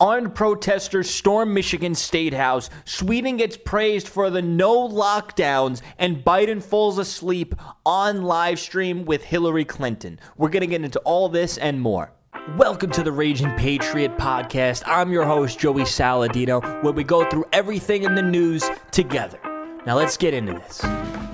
Armed protesters storm Michigan State House. Sweden gets praised for the no lockdowns, and Biden falls asleep on live stream with Hillary Clinton. We're going to get into all this and more. Welcome to the Raging Patriot podcast. I'm your host, Joey Saladino, where we go through everything in the news together. Now, let's get into this.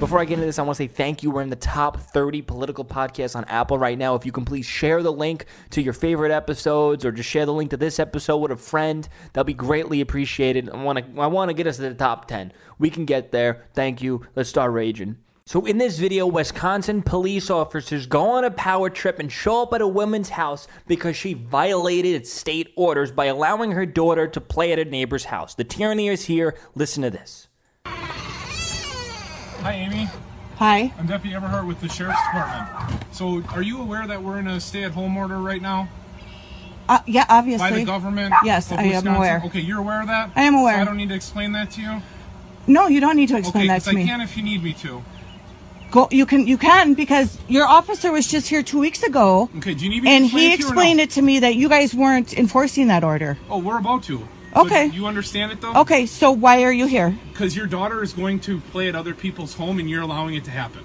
Before I get into this, I want to say thank you. We're in the top 30 political podcasts on Apple right now. If you can please share the link to your favorite episodes or just share the link to this episode with a friend, that'll be greatly appreciated. I want to I want to get us to the top 10. We can get there. Thank you. Let's start raging. So in this video, Wisconsin police officers go on a power trip and show up at a woman's house because she violated state orders by allowing her daughter to play at a neighbor's house. The tyranny is here. Listen to this. Hi, Amy. Hi. I'm Deputy Everhart with the Sheriff's Department. So, are you aware that we're in a stay-at-home order right now Uh, yeah, obviously. by the government? Yes, I am aware. Okay, you're aware of that? I am aware. So I don't need to explain that to you. No, you don't need to explain Okay, that to I me. I can if you need me to. Go. You can. You can because your officer was just here two weeks ago, Okay, do you need me and to explain he it to you or explained no? it to me that you guys weren't enforcing that order. Oh, we're about to. Okay. But you understand it though? Okay, so why are you here? Because your daughter is going to play at other people's home, and you're allowing it to happen.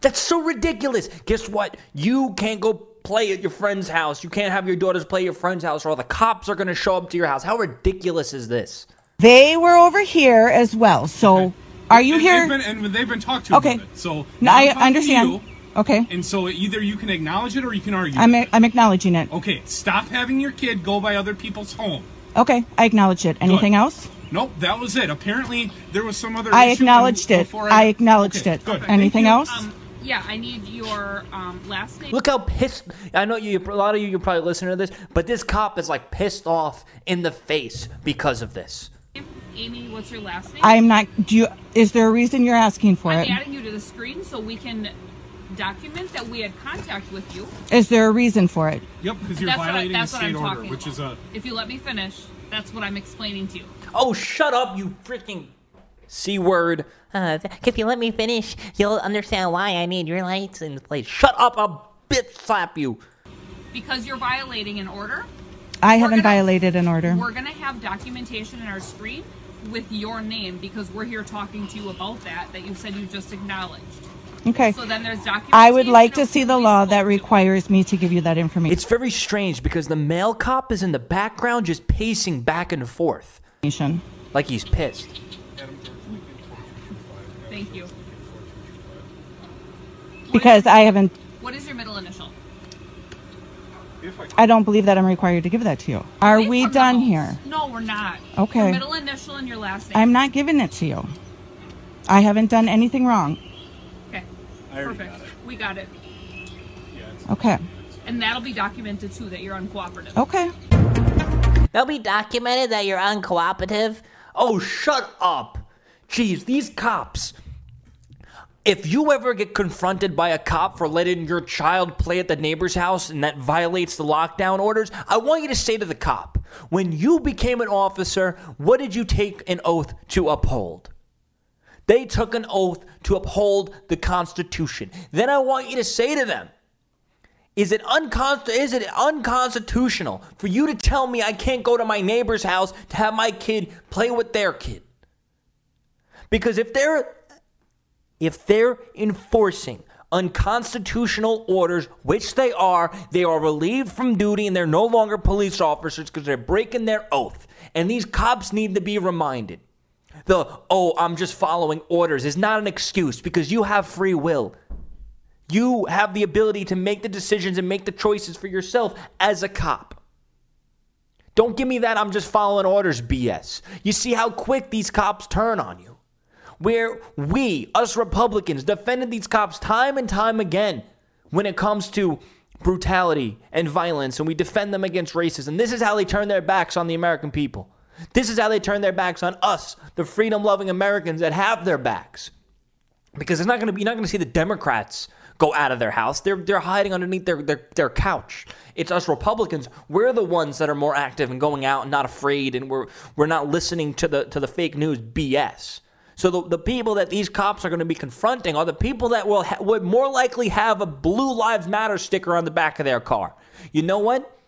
That's so ridiculous. Guess what? You can't go play at your friend's house. You can't have your daughters play at your friend's house, or all the cops are going to show up to your house. How ridiculous is this? They were over here as well. So, are you and here? They've been, and they've been talked to Okay. about it. So No, now I'm I talking to understand. you, Okay, and so either you can acknowledge it or you can argue. I'm with it. I'm acknowledging it. Okay, stop having your kid go by other people's home. Okay, I acknowledge it. Anything else? Nope, that was it. Apparently, there was some other. I issue acknowledged it. before I acknowledged Okay, it. Good. Anything else? Um, yeah, I need your um, last name. Look how pissed. I know you. A lot of you, you're probably listening to this, but this cop is like pissed off in the face because of this. Amy, what's your last name? I'm not. Do you? Is there a reason you're asking for it? I'm it? adding you to the screen so we can document that we had contact with you. Is there a reason for it? Yep, because you're That's what I- violating that's a what I'm state order, talking which is a. If you let me finish, that's what I'm explaining to you. Oh, shut up, you freaking c word. Uh, if you let me finish, you'll understand why I need your lights in place. Shut up! I'll bit slap you. Because you're violating an order, I We're haven't gonna- violated an order. we're going to have documentation in our screen with your name because we're here talking to you about that, that you said you just acknowledged. Okay. So then there's documentation. I would like to see the law that requires me to give you that information. It's very strange because the male cop is in the background just pacing back and forth like he's pissed. Thank you. because I haven't. What is your middle initial? I don't believe that I'm required to give that to you. Are Away we done house. here? No, we're not. Okay. Your middle initial and your last name. I'm not giving it to you. I haven't done anything wrong. Okay. Perfect. got it. We got it. Okay. And that'll be documented too that you're uncooperative. Okay. It'll be documented that you're uncooperative. Oh, shut up. Jeez, these cops. If you ever get confronted by a cop for letting your child play at the neighbor's house and that violates the lockdown orders, I want you to say to the cop, when you became an officer, what did you take an oath to uphold? They took an oath to uphold the Constitution. Then I want you to say to them, is it, unconst- is it unconstitutional for you to tell me I can't go to my neighbor's house to have my kid play with their kid? Because if they're if they're enforcing unconstitutional orders, which they are, they are relieved from duty and they're no longer police officers because they're breaking their oath. And these cops need to be reminded. The, oh, I'm just following orders is not an excuse because you have free will. You have the ability to make the decisions and make the choices for yourself as a cop. Don't give me that I'm just following orders BS. You see how quick these cops turn on you. Where we, us Republicans, defended these cops time and time again when it comes to brutality and violence, and we defend them against racism. This is how they turn their backs on the American people. This is how they turn their backs on us, the freedom loving Americans that have their backs. Because it's not gonna be you're not gonna see the Democrats go out of their house. They're they're hiding underneath their, their their couch. It's us Republicans. We're the ones that are more active and going out and not afraid, and we're we're not listening to the to the fake news BS. So the, the people that these cops are going to be confronting are the people that will ha- would more likely have a Blue Lives Matter sticker on the back of their car. You know what?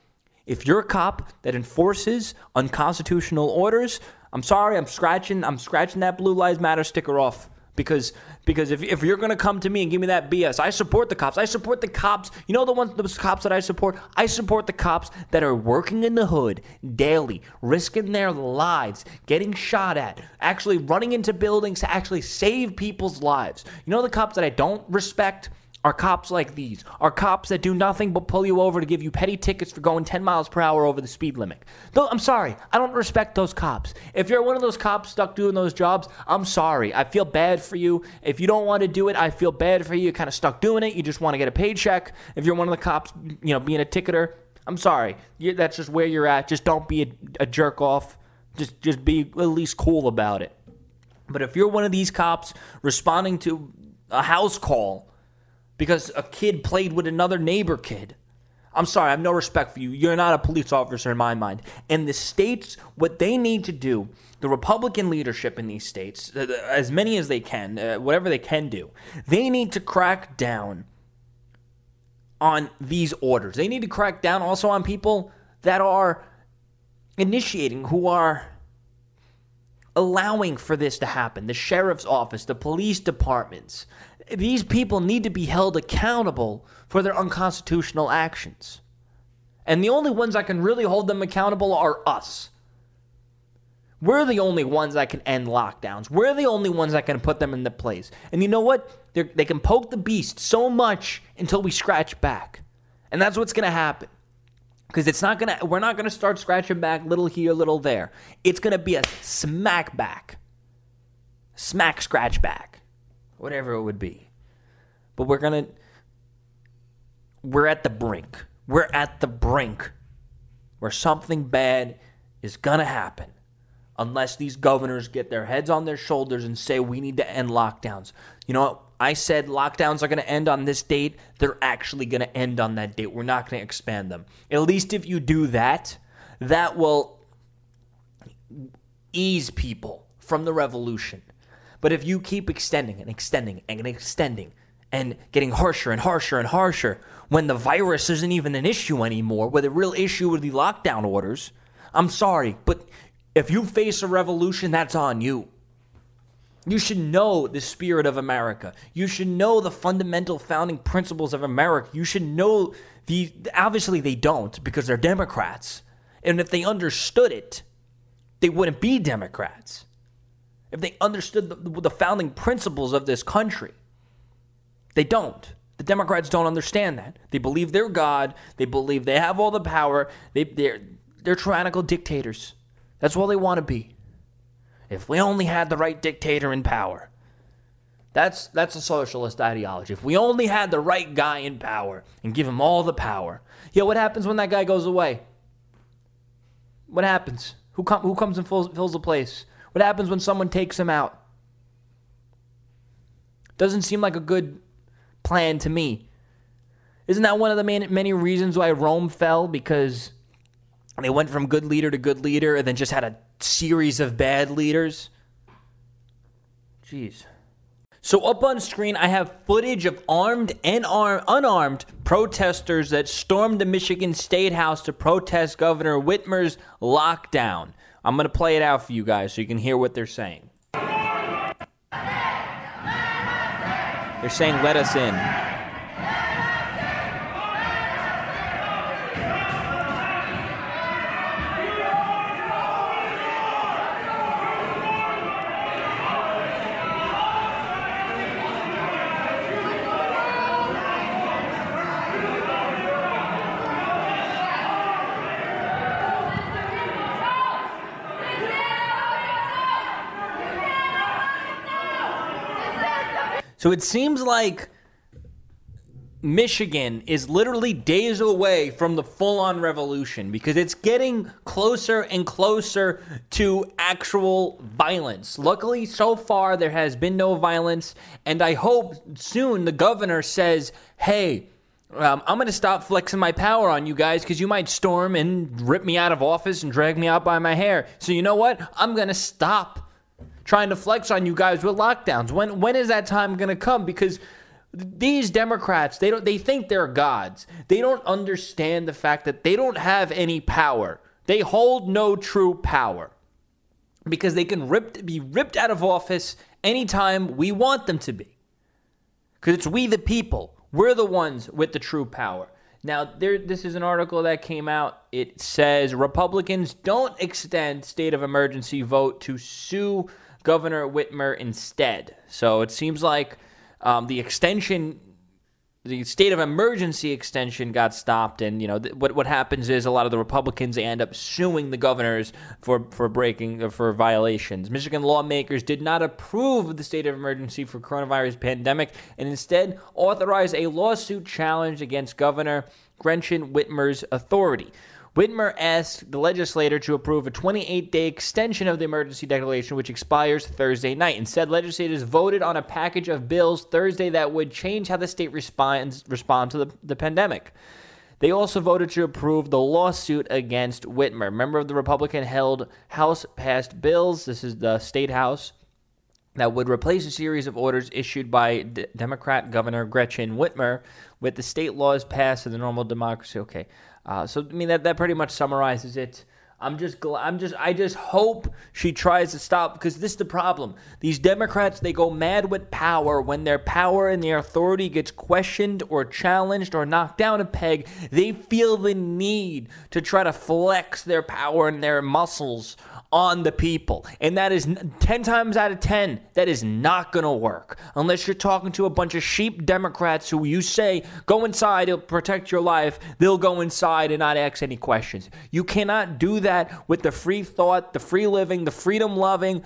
If you're a cop that enforces unconstitutional orders, I'm sorry, I'm scratching, I'm scratching that Blue Lives Matter sticker off because because if, if you're gonna come to me and give me that BS, I support the cops. I support the cops. You know the ones those cops that I support. I support the cops that are working in the hood daily, risking their lives, getting shot at, actually running into buildings to actually save people's lives. You know the cops that I don't respect are cops like these, are cops that do nothing but pull you over to give you petty tickets for going 10 miles per hour over the speed limit. Though I'm sorry, I don't respect those cops. If you're one of those cops stuck doing those jobs, I'm sorry. I feel bad for you. If you don't want to do it, I feel bad for you. You're kind of stuck doing it. You just want to get a paycheck. If you're one of the cops, you know, being a ticketer, I'm sorry. you that's just where you're at. Just don't be a, a jerk off. Just just be at least cool about it. But if you're one of these cops responding to a house call because a kid played with another neighbor kid. I'm sorry, I have no respect for you. You're not a police officer in my mind. And the states, what they need to do, the Republican leadership in these states, as many as they can, uh, whatever they can do, they need to crack down on these orders. They need to crack down also on people that are initiating, who are allowing for this to happen. The sheriff's office, the police departments, these people need to be held accountable for their unconstitutional actions. And the only ones that can really hold them accountable are us. We're the only ones that can end lockdowns. We're the only ones that can put them into place. And you know what? They're, they can poke the beast so much until we scratch back. And that's what's going to happen. Because it's not to, we're not going to start scratching back little here, little there. It's going to be a smack back. Smack scratch back whatever it would be. But we're going to, we're at the brink. We're at the brink where something bad is going to happen unless these governors get their heads on their shoulders and say we need to end lockdowns. You know, I said lockdowns are going to end on this date. They're actually going to end on that date. We're not going to expand them. At least if you do that, that will ease people from the revolution. But if you keep extending and extending and extending and getting harsher and harsher and harsher when the virus isn't even an issue anymore, where the real issue are the lockdown orders, I'm sorry, but if you face a revolution, that's on you. You should know the spirit of America. You should know the fundamental founding principles of America. You should know the. Obviously, they don't because they're Democrats. And if they understood it, they wouldn't be Democrats if they understood the, the founding principles of this country. They don't. The Democrats don't understand that. They believe they're God. They believe they have all the power. They, they're, they're tyrannical dictators. That's what they want to be. If we only had the right dictator in power. That's, that's a socialist ideology. If we only had the right guy in power and give him all the power. Yeah, what happens when that guy goes away? What happens? Who, com- who comes and fills, fills the place? What happens when someone takes him out? Doesn't seem like a good plan to me. Isn't that one of the main, many reasons why Rome fell? Because they went from good leader to good leader and then just had a series of bad leaders? Jeez. So up on screen, I have footage of armed and armed, unarmed protesters that stormed the Michigan State House to protest Governor Whitmer's lockdown. I'm going to play it out for you guys so you can hear what they're saying. They're saying, let us in. So it seems like Michigan is literally days away from the full on revolution because it's getting closer and closer to actual violence. Luckily, so far, there has been no violence, and I hope soon the governor says, hey, um, I'm going to stop flexing my power on you guys because you might storm and rip me out of office and drag me out by my hair. So, you know what? I'm going to stop trying to flex on you guys with lockdowns. When when is that time going to come? Because These Democrats, they don't they think they're gods. They don't understand the fact that they don't have any power. They hold no true power. Because they can rip, be ripped out of office anytime we want them to be. Because it's we the people. We're the ones with the true power. Now, there, this is an article that came out. It says Republicans don't extend state of emergency vote to sue Governor Whitmer instead. So it seems like um, the extension, the state of emergency extension got stopped, and you know th- what what happens is a lot of the Republicans end up suing the governors for for breaking uh, for violations. Michigan lawmakers did not approve of the state of emergency for coronavirus pandemic, and instead authorized a lawsuit challenge against Governor Gretchen Whitmer's authority. Whitmer asked the legislator to approve a 28 day extension of the emergency declaration, which expires Thursday night. Instead, legislators voted on a package of bills Thursday that would change how the state responds respond to the, the pandemic. They also voted to approve the lawsuit against Whitmer. Member of the Republican held House passed bills. This is the state house that would replace a series of orders issued by D- Democrat Governor Gretchen Whitmer with the state laws passed in the normal democracy. Okay, uh, so I mean that that pretty much summarizes it. I'm just I'm just I just hope she tries to stop because this is the problem. These Democrats they go mad with power when their power and their authority gets questioned or challenged or knocked down a peg. They feel the need to try to flex their power and their muscles on the people. And that is 10 times out of 10, that is not going to work. Unless you're talking to a bunch of sheep Democrats who you say, go inside, it'll protect your life. They'll go inside and not ask any questions. You cannot do that with the free thought, the free living, the freedom loving,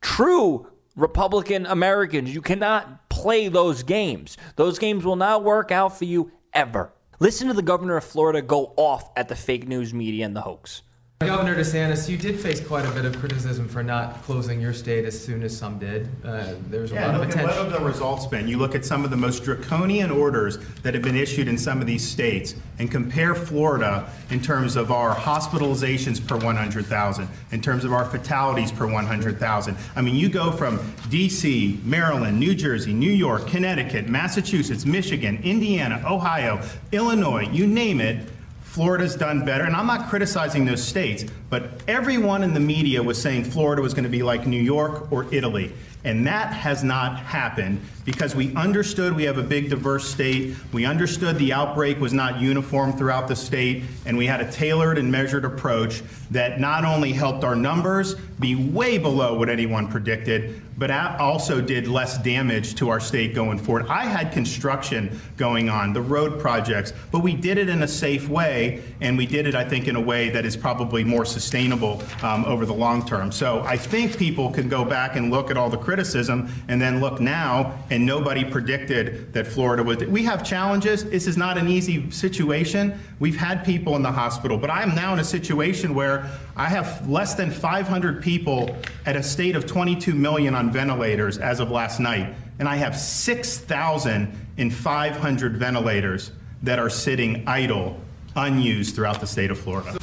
true Republican Americans. You cannot play those games. Those games will not work out for you ever. Listen to the governor of Florida go off at the fake news media and the hoax. Governor DeSantis, you did face quite a bit of criticism for not closing your state as soon as some did. Uh, there was a Yeah, lot of look at what attention. have the results been. You look at some of the most draconian orders that have been issued in some of these states and compare Florida in terms of our hospitalizations per 100,000, in terms of our fatalities per 100,000. I mean, you go from D.C., Maryland, New Jersey, New York, Connecticut, Massachusetts, Michigan, Indiana, Ohio, Illinois, you name it. Florida's done better, and I'm not criticizing those states, but everyone in the media was saying Florida was going to be like New York or Italy. And that has not happened because we understood we have a big diverse state. We understood the outbreak was not uniform throughout the state, and we had a tailored and measured approach that not only helped our numbers be way below what anyone predicted, but also did less damage to our state going forward. I had construction going on, the road projects, but we did it in a safe way, and we did it, I think, in a way that is probably more sustainable um, over the long term. So I think people can go back and look at all the criticism and then look now, and nobody predicted that Florida would. We have challenges. This is not an easy situation. We've had people in the hospital, but I am now in a situation where I have less than 500 people at a state of 22 million on ventilators as of last night, and I have 6,500 ventilators that are sitting idle, unused throughout the state of Florida.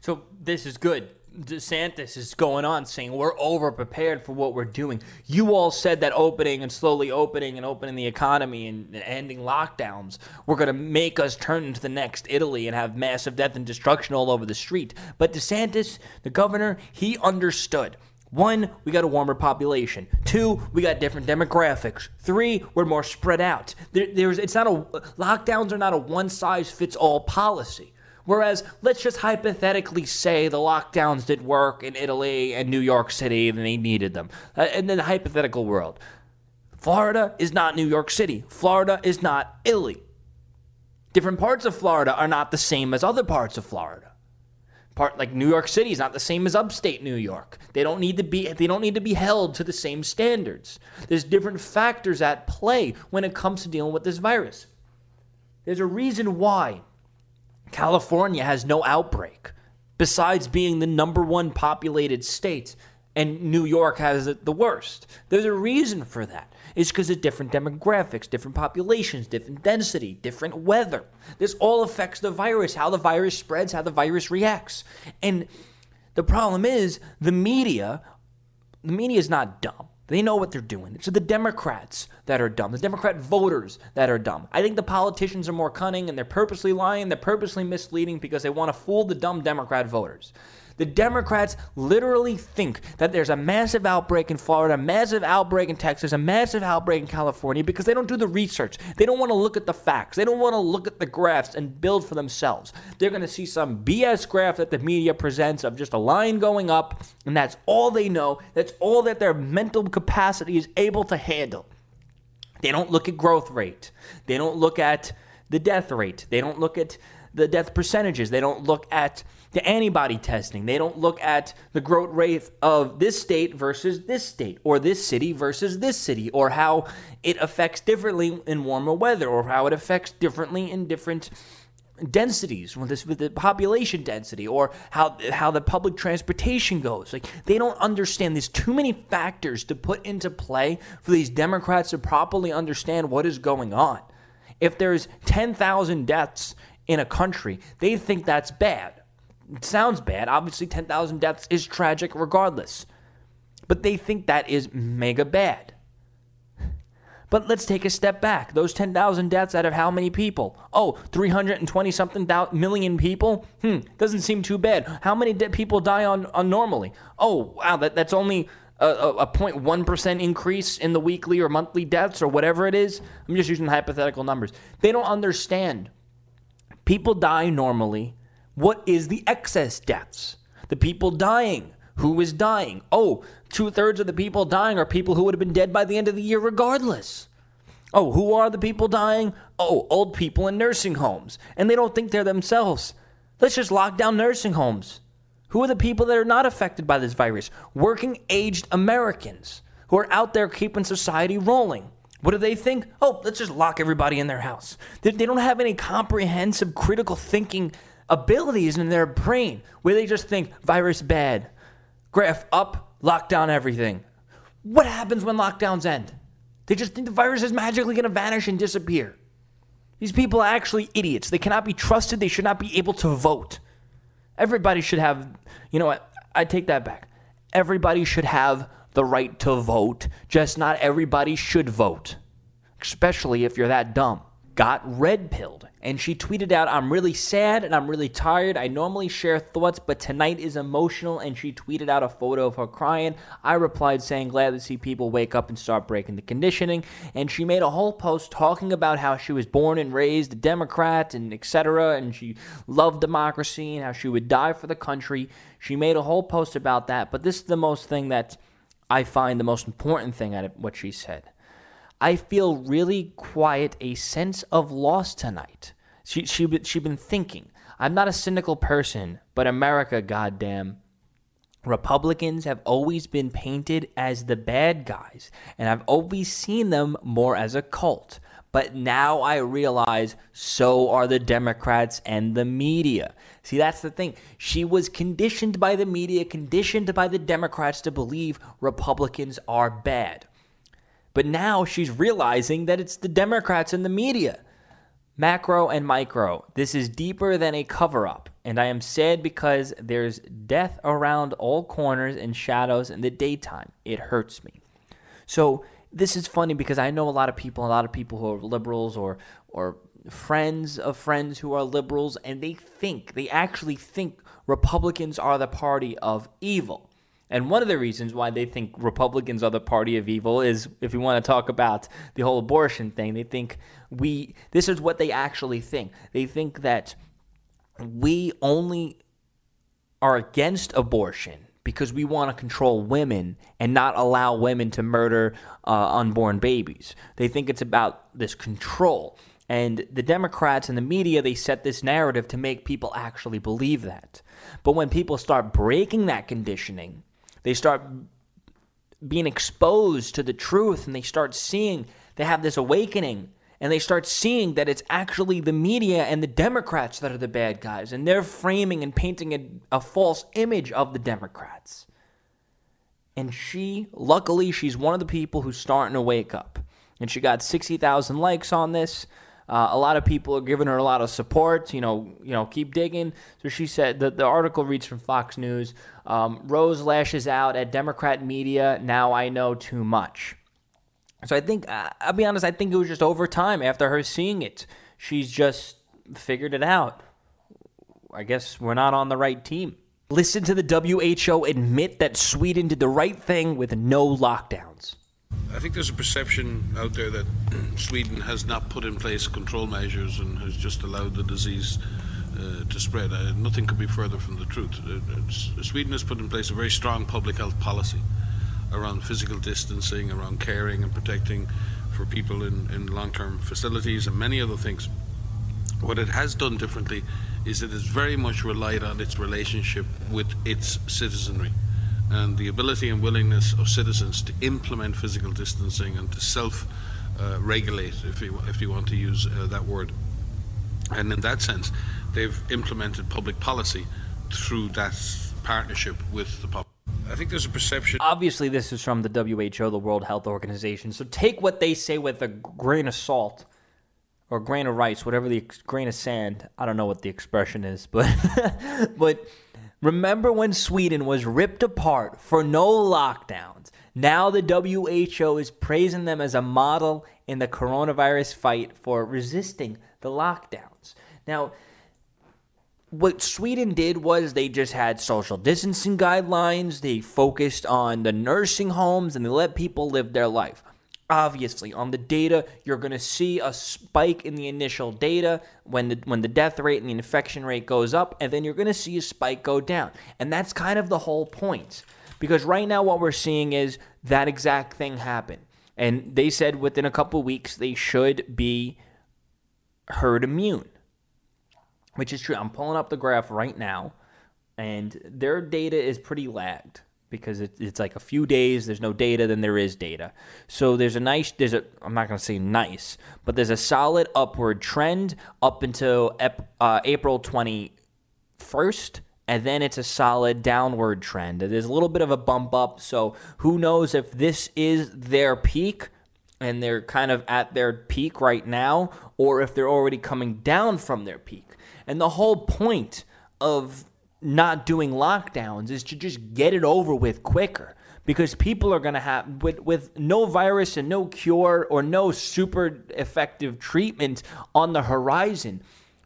So this is good. DeSantis is going on saying we're over prepared for what we're doing. You all said that opening and slowly opening and opening the economy and ending lockdowns were going to make us turn into the next Italy and have massive death and destruction all over the street. But DeSantis, the governor, he understood. One, we got a warmer population. Two, we got different demographics. Three, we're more spread out. There, there's, it's not a lockdowns are not a one size fits all policy. Whereas, let's just hypothetically say the lockdowns did work in Italy and New York City and they needed them. Uh, in the hypothetical world, Florida is not New York City. Florida is not Italy. Different parts of Florida are not the same as other parts of Florida. Part like New York City is not the same as upstate New York. They don't need to be they don't need to be held to the same standards. There's different factors at play when it comes to dealing with this virus. There's a reason why California has no outbreak, besides being the number one populated state, and New York has the worst. There's a reason for that. It's because of different demographics, different populations, different density, different weather. This all affects the virus, how the virus spreads, how the virus reacts. And the problem is the media, the media is not dumb. They know what they're doing. It's the Democrats that are dumb, the Democrat voters that are dumb. I think the politicians are more cunning and they're purposely lying, they're purposely misleading because they want to fool the dumb Democrat voters. The Democrats literally think that there's a massive outbreak in Florida, a massive outbreak in Texas, a massive outbreak in California because they don't do the research. They don't want to look at the facts. They don't want to look at the graphs and build for themselves. They're going to see some BS graph that the media presents of just a line going up, and that's all they know. That's all that their mental capacity is able to handle. They don't look at growth rate. They don't look at the death rate. They don't look at the death percentages. They don't look at the antibody testing. They don't look at the growth rate of this state versus this state, or this city versus this city, or how it affects differently in warmer weather, or how it affects differently in different densities with this with the population density or how how the public transportation goes. Like they don't understand. There's too many factors to put into play for these democrats to properly understand what is going on. If there's 10,000 deaths in a country they think that's bad it sounds bad obviously 10,000 deaths is tragic regardless but they think that is mega bad but let's take a step back. Those 10,000 deaths out of how many people? Oh, 320 something million people? Hmm, doesn't seem too bad. How many de- people die on, on normally? Oh, wow, that, that's only a, a, a 0.1% increase in the weekly or monthly deaths or whatever it is. I'm just using hypothetical numbers. They don't understand. People die normally. What is the excess deaths? The people dying. Who is dying? Oh, two thirds of the people dying are people who would have been dead by the end of the year regardless. Oh, who are the people dying? Oh, old people in nursing homes. And they don't think they're themselves. Let's just lock down nursing homes. Who are the people that are not affected by this virus? Working aged Americans who are out there keeping society rolling. What do they think? Oh, let's just lock everybody in their house. They, don't have any comprehensive critical thinking abilities in their brain where they just think virus bad, graph up, lockdown everything. What happens when lockdowns end? They just think the virus is magically going to vanish and disappear. These people are actually idiots. They cannot be trusted. They should not be able to vote. Everybody should have, you know what? I take that back. Everybody should have the right to vote, just not everybody should vote, especially if you're that dumb. Got red pilled, and she tweeted out, I'm really sad and I'm really tired. I normally share thoughts, but tonight is emotional. And she tweeted out a photo of her crying. I replied saying, Glad to see people wake up and start breaking the conditioning. And she made a whole post talking about how she was born and raised a Democrat and etc. And she loved democracy and how she would die for the country. She made a whole post about that. But this is the most thing that I find the most important thing out of what she said. I feel really quiet, a sense of loss tonight. She she she been thinking. I'm not a cynical person, but America, goddamn. Republicans have always been painted as the bad guys, and I've always seen them more as a cult. But now I realize so are the Democrats and the media. See, that's the thing. She was conditioned by the media, conditioned by the Democrats to believe Republicans are bad. But now she's realizing that it's the Democrats and the media. Macro and micro. This is deeper than a cover up. And I am sad because there's death around all corners and shadows in the daytime. It hurts me. So this is funny because I know a lot of people, a lot of people who are liberals or or friends of friends who are liberals, and they think, they actually think Republicans are the party of evil. And one of the reasons why they think Republicans are the party of evil is if we want to talk about the whole abortion thing, they think we, this is what they actually think. They think that we only are against abortion because we want to control women and not allow women to murder uh, unborn babies. They think it's about this control. And the Democrats and the media, they set this narrative to make people actually believe that. But when people start breaking that conditioning, they start being exposed to the truth and they start seeing, they have this awakening and they start seeing that it's actually the media and the Democrats that are the bad guys and they're framing and painting a, a false image of the Democrats. And she, luckily, she's one of the people who's starting to wake up. And she got 60,000 likes on this. Uh, a lot of people are giving her a lot of support. You know, you know, keep digging. So she said that the article reads from Fox News. Um, Rose lashes out at Democrat media. Now I know too much. So I think, uh, I'll be honest, I think it was just over time after her seeing it. She's just figured it out. I guess we're not on the right team. Listen to the WHO admit that Sweden did the right thing with no lockdowns. I think there's a perception out there that Sweden has not put in place control measures and has just allowed the disease uh, to spread. Uh, nothing could be further from the truth. Uh, Sweden has put in place a very strong public health policy around physical distancing, around caring and protecting for people in, in long term facilities, and many other things. What it has done differently is it has very much relied on its relationship with its citizenry and the ability and willingness of citizens to implement physical distancing and to self uh, regulate, if you, if you want to use uh, that word. And in that sense, they've implemented public policy through that partnership with the public. I think there's a perception. Obviously, this is from the WHO, the World Health Organization. So take what they say with a grain of salt or grain of rice, whatever the grain of sand. I don't know what the expression is, but but remember when Sweden was ripped apart for no lockdowns. Now the WHO is praising them as a model in the coronavirus fight for resisting the lockdowns. Now, what Sweden did was they just had social distancing guidelines. They focused on the nursing homes and they let people live their life. Obviously, on the data, you're going to see a spike in the initial data when the when the death rate and the infection rate goes up, and then you're going to see a spike go down. And that's kind of the whole point. Because right now, what we're seeing is that exact thing happen. And they said within a couple weeks they should be herd immune which is true. I'm pulling up the graph right now, and their data is pretty lagged because it, it's like a few days. There's no data, then there is data. So there's a nice. There's a. I'm not going to say nice, but there's a solid upward trend up until ep, uh, April 21st. And then it's a solid downward trend. There's a little bit of a bump up. So who knows if this is their peak and they're kind of at their peak right now, or if they're already coming down from their peak. And the whole point of not doing lockdowns is to just get it over with quicker. Because people are going to have with with no virus and no cure or no super effective treatment on the horizon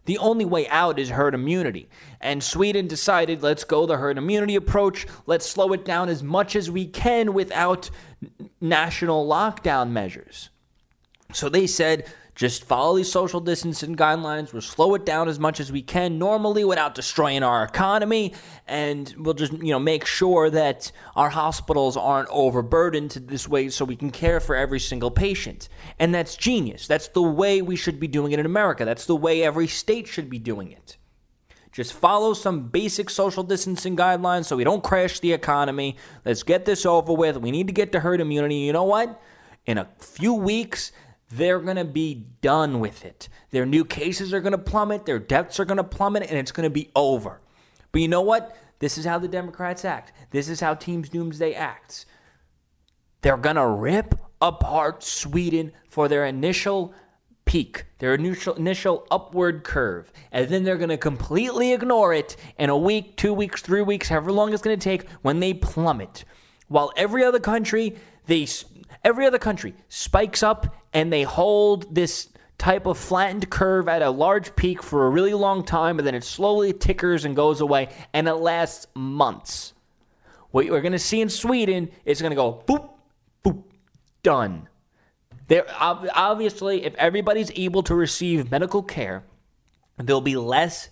the only way out is herd immunity. And sweden decided let's go the herd immunity approach. Let's slow it down as much as we can without national lockdown measures. So they said just follow these social distancing guidelines. We'll slow it down as much as we can normally without destroying our economy. And we'll just, you know, make sure that our hospitals aren't overburdened this way so we can care for every single patient. And that's genius. That's the way we should be doing it in America. That's the way every state should be doing it. Just follow some basic social distancing guidelines so we don't crash the economy. Let's get this over with. We need to get to herd immunity. You know what? In a few weeks, they're going to be done with it. Their new cases are going to plummet, their deaths are going to plummet, and it's going to be over. But you know what? This is how the Democrats act. This is how Teams Doomsday acts. They're going to rip apart Sweden for their initial peak, their initial, initial upward curve. And then they're going to completely ignore it in a week, two weeks, three weeks, however long it's going to take when they plummet. While every other country, they every other country spikes up and they hold this type of flattened curve at a large peak for a really long time and then it slowly tickers and goes away and it lasts months. What you're going to see in Sweden is going to go boop boop done. There obviously if everybody's able to receive medical care, there'll be less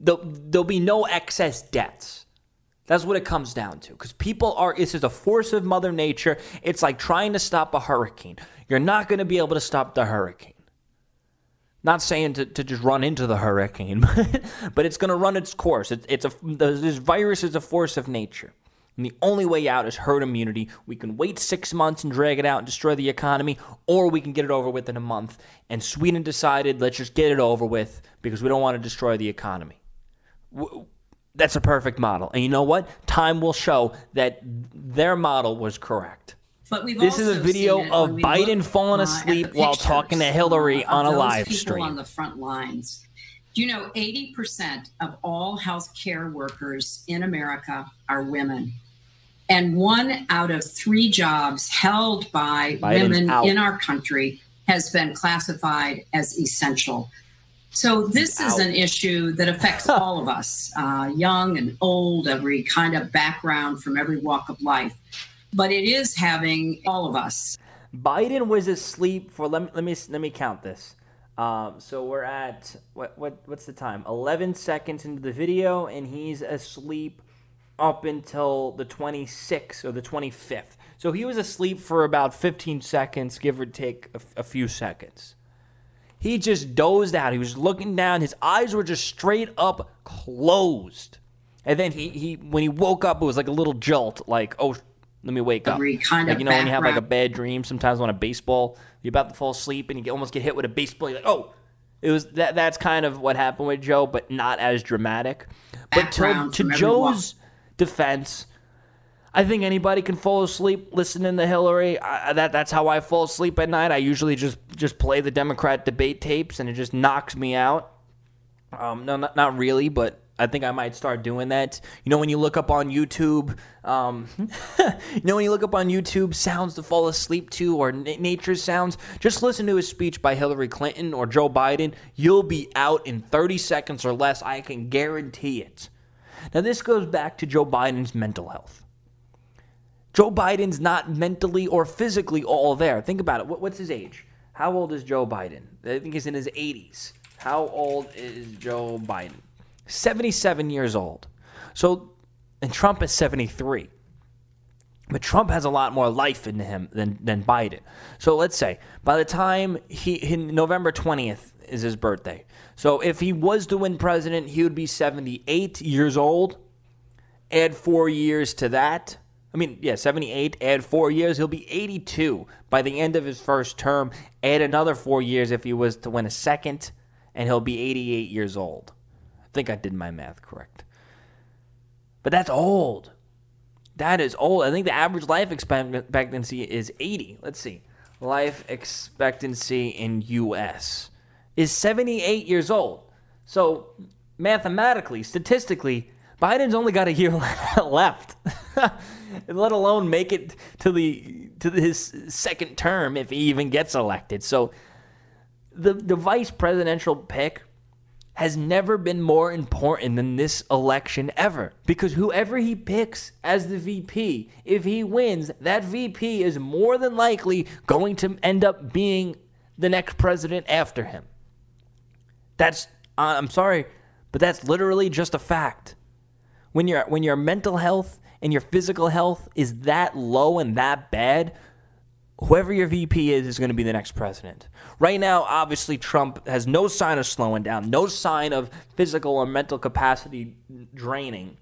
there'll, there'll be no excess deaths. That's what it comes down to. Because people are, this is a force of Mother Nature. It's like trying to stop a hurricane. You're not going to be able to stop the hurricane. Not saying to, to just run into the hurricane, but, it's going to run its course. It, it's a, this virus is a force of nature. And the only way out is herd immunity. We can wait six months and drag it out and destroy the economy, or we can get it over with in a month. And Sweden decided, let's just get it over with because we don't want to destroy the economy. That's a perfect model. And you know what? Time will show that their model was correct. But we've This is a video of Biden look, falling uh, asleep while talking to Hillary on a live stream. on the front lines. You know 80% of all healthcare workers in America are women? And one out of three jobs held by Biden's women out. in our country has been classified as essential. So this is an issue that affects all of us, uh, young and old, every kind of background from every walk of life. But it is having all of us. Biden was asleep for let me let me let me count this. Um, so we're at what what what's the time? Eleven seconds into the video, and he's asleep up until the 26th or the 25th. So he was asleep for about 15 seconds, give or take a, a few seconds. He just dozed out. He was looking down. His eyes were just straight up closed. And then he, he when he woke up, it was like a little jolt, like, oh, let me wake up. Kind like, of you know, when you have like a bad dream, sometimes on a baseball, you're about to fall asleep and you get, almost get hit with a baseball. You're like, oh, it was that. That's kind of what happened with Joe, but not as dramatic. But to, to. Joe's defense, I think anybody can fall asleep listening to Hillary. I, that that's how I fall asleep at night. I usually just just play the Democrat debate tapes, and it just knocks me out. Um, no, not, not really, but I think I might start doing that. You know, when you look up on YouTube, um, you know, when you look up on YouTube sounds to fall asleep to or na- nature sounds, just listen to a speech by Hillary Clinton or Joe Biden. You'll be out in 30 seconds or less. I can guarantee it. Now, this goes back to Joe Biden's mental health. Joe Biden's not mentally or physically all there. Think about it. What, what's his age? How old is Joe Biden? I think he's in his 80s. How old is Joe Biden? 77 years old. So, and Trump is 73. But Trump has a lot more life in him than, than Biden. So let's say by the time he, November 20th is his birthday. So if he was to win president, he would be 78 years old. Add four years to that. I mean, yeah, 78, add four years, he'll be 82 by the end of his first term. Add another four years if he was to win a second, and he'll be 88 years old. I think I did my math correct. But that's old. That is old. I think the average life expectancy is 80. Let's see. Life expectancy in US is 78 years old. So, mathematically, statistically, Biden's only got a year left. Let alone make it to the to his second term if he even gets elected. So, the the vice presidential pick has never been more important than this election ever. Because whoever he picks as the VP, if he wins, that VP is more than likely going to end up being the next president after him. That's uh, I'm sorry, but that's literally just a fact. When your when your mental health and your physical health is that low and that bad, whoever your VP is is going to be the next president. Right now, obviously, Trump has no sign of slowing down, no sign of physical or mental capacity draining.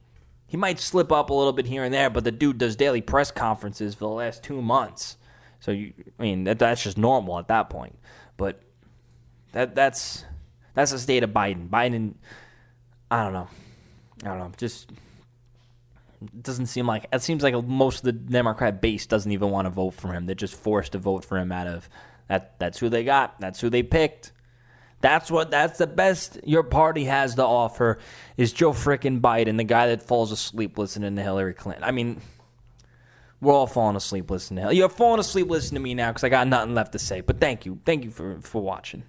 He might slip up a little bit here and there, but the dude does daily press conferences for the last two months. So you, I mean, that, that's just normal at that point. But that that's that's the state of Biden. Biden, I don't know, I don't know, just it doesn't seem like it seems like most of the Democrat base doesn't even want to vote for him. They're just forced to vote for him out of that. That's who they got. That's who they picked. That's what. That's the best your party has to offer is Joe frickin' Biden, the guy that falls asleep listening to Hillary Clinton. I mean, we're all falling asleep listening to Hillary. You're falling asleep listening to me now because I got nothing left to say. But thank you, thank you for for watching.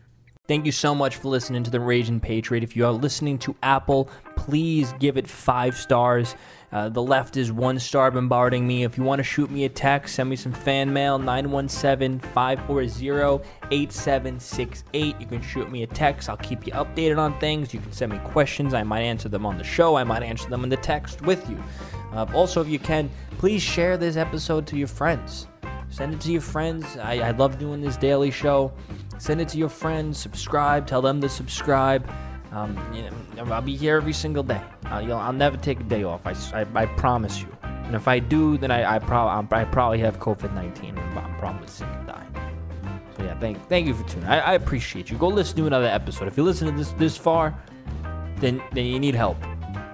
Thank you so much for listening to the Raging Patriot. If you are listening to Apple, please give it five stars. Uh, the left is one star bombarding me. If you want to shoot me a text, send me some fan mail 917 540 8768. You can shoot me a text. I'll keep you updated on things. You can send me questions. I might answer them on the show. I might answer them in the text with you. Uh, also, if you can, please share this episode to your friends. Send it to your friends. I, I love doing this daily show. Send it to your friends. Subscribe. Tell them to subscribe. Um, you know, I'll be here every single day. Uh, you know, I'll never take a day off. I, I, I promise you. And if I do, then I I, prob- I probably have COVID nineteen. and I'm probably sick and dying. So yeah, thank thank you for tuning. I, I appreciate you. Go listen to another episode. If you listen to this this far, then then you need help.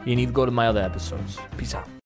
You need to go to my other episodes. Peace out.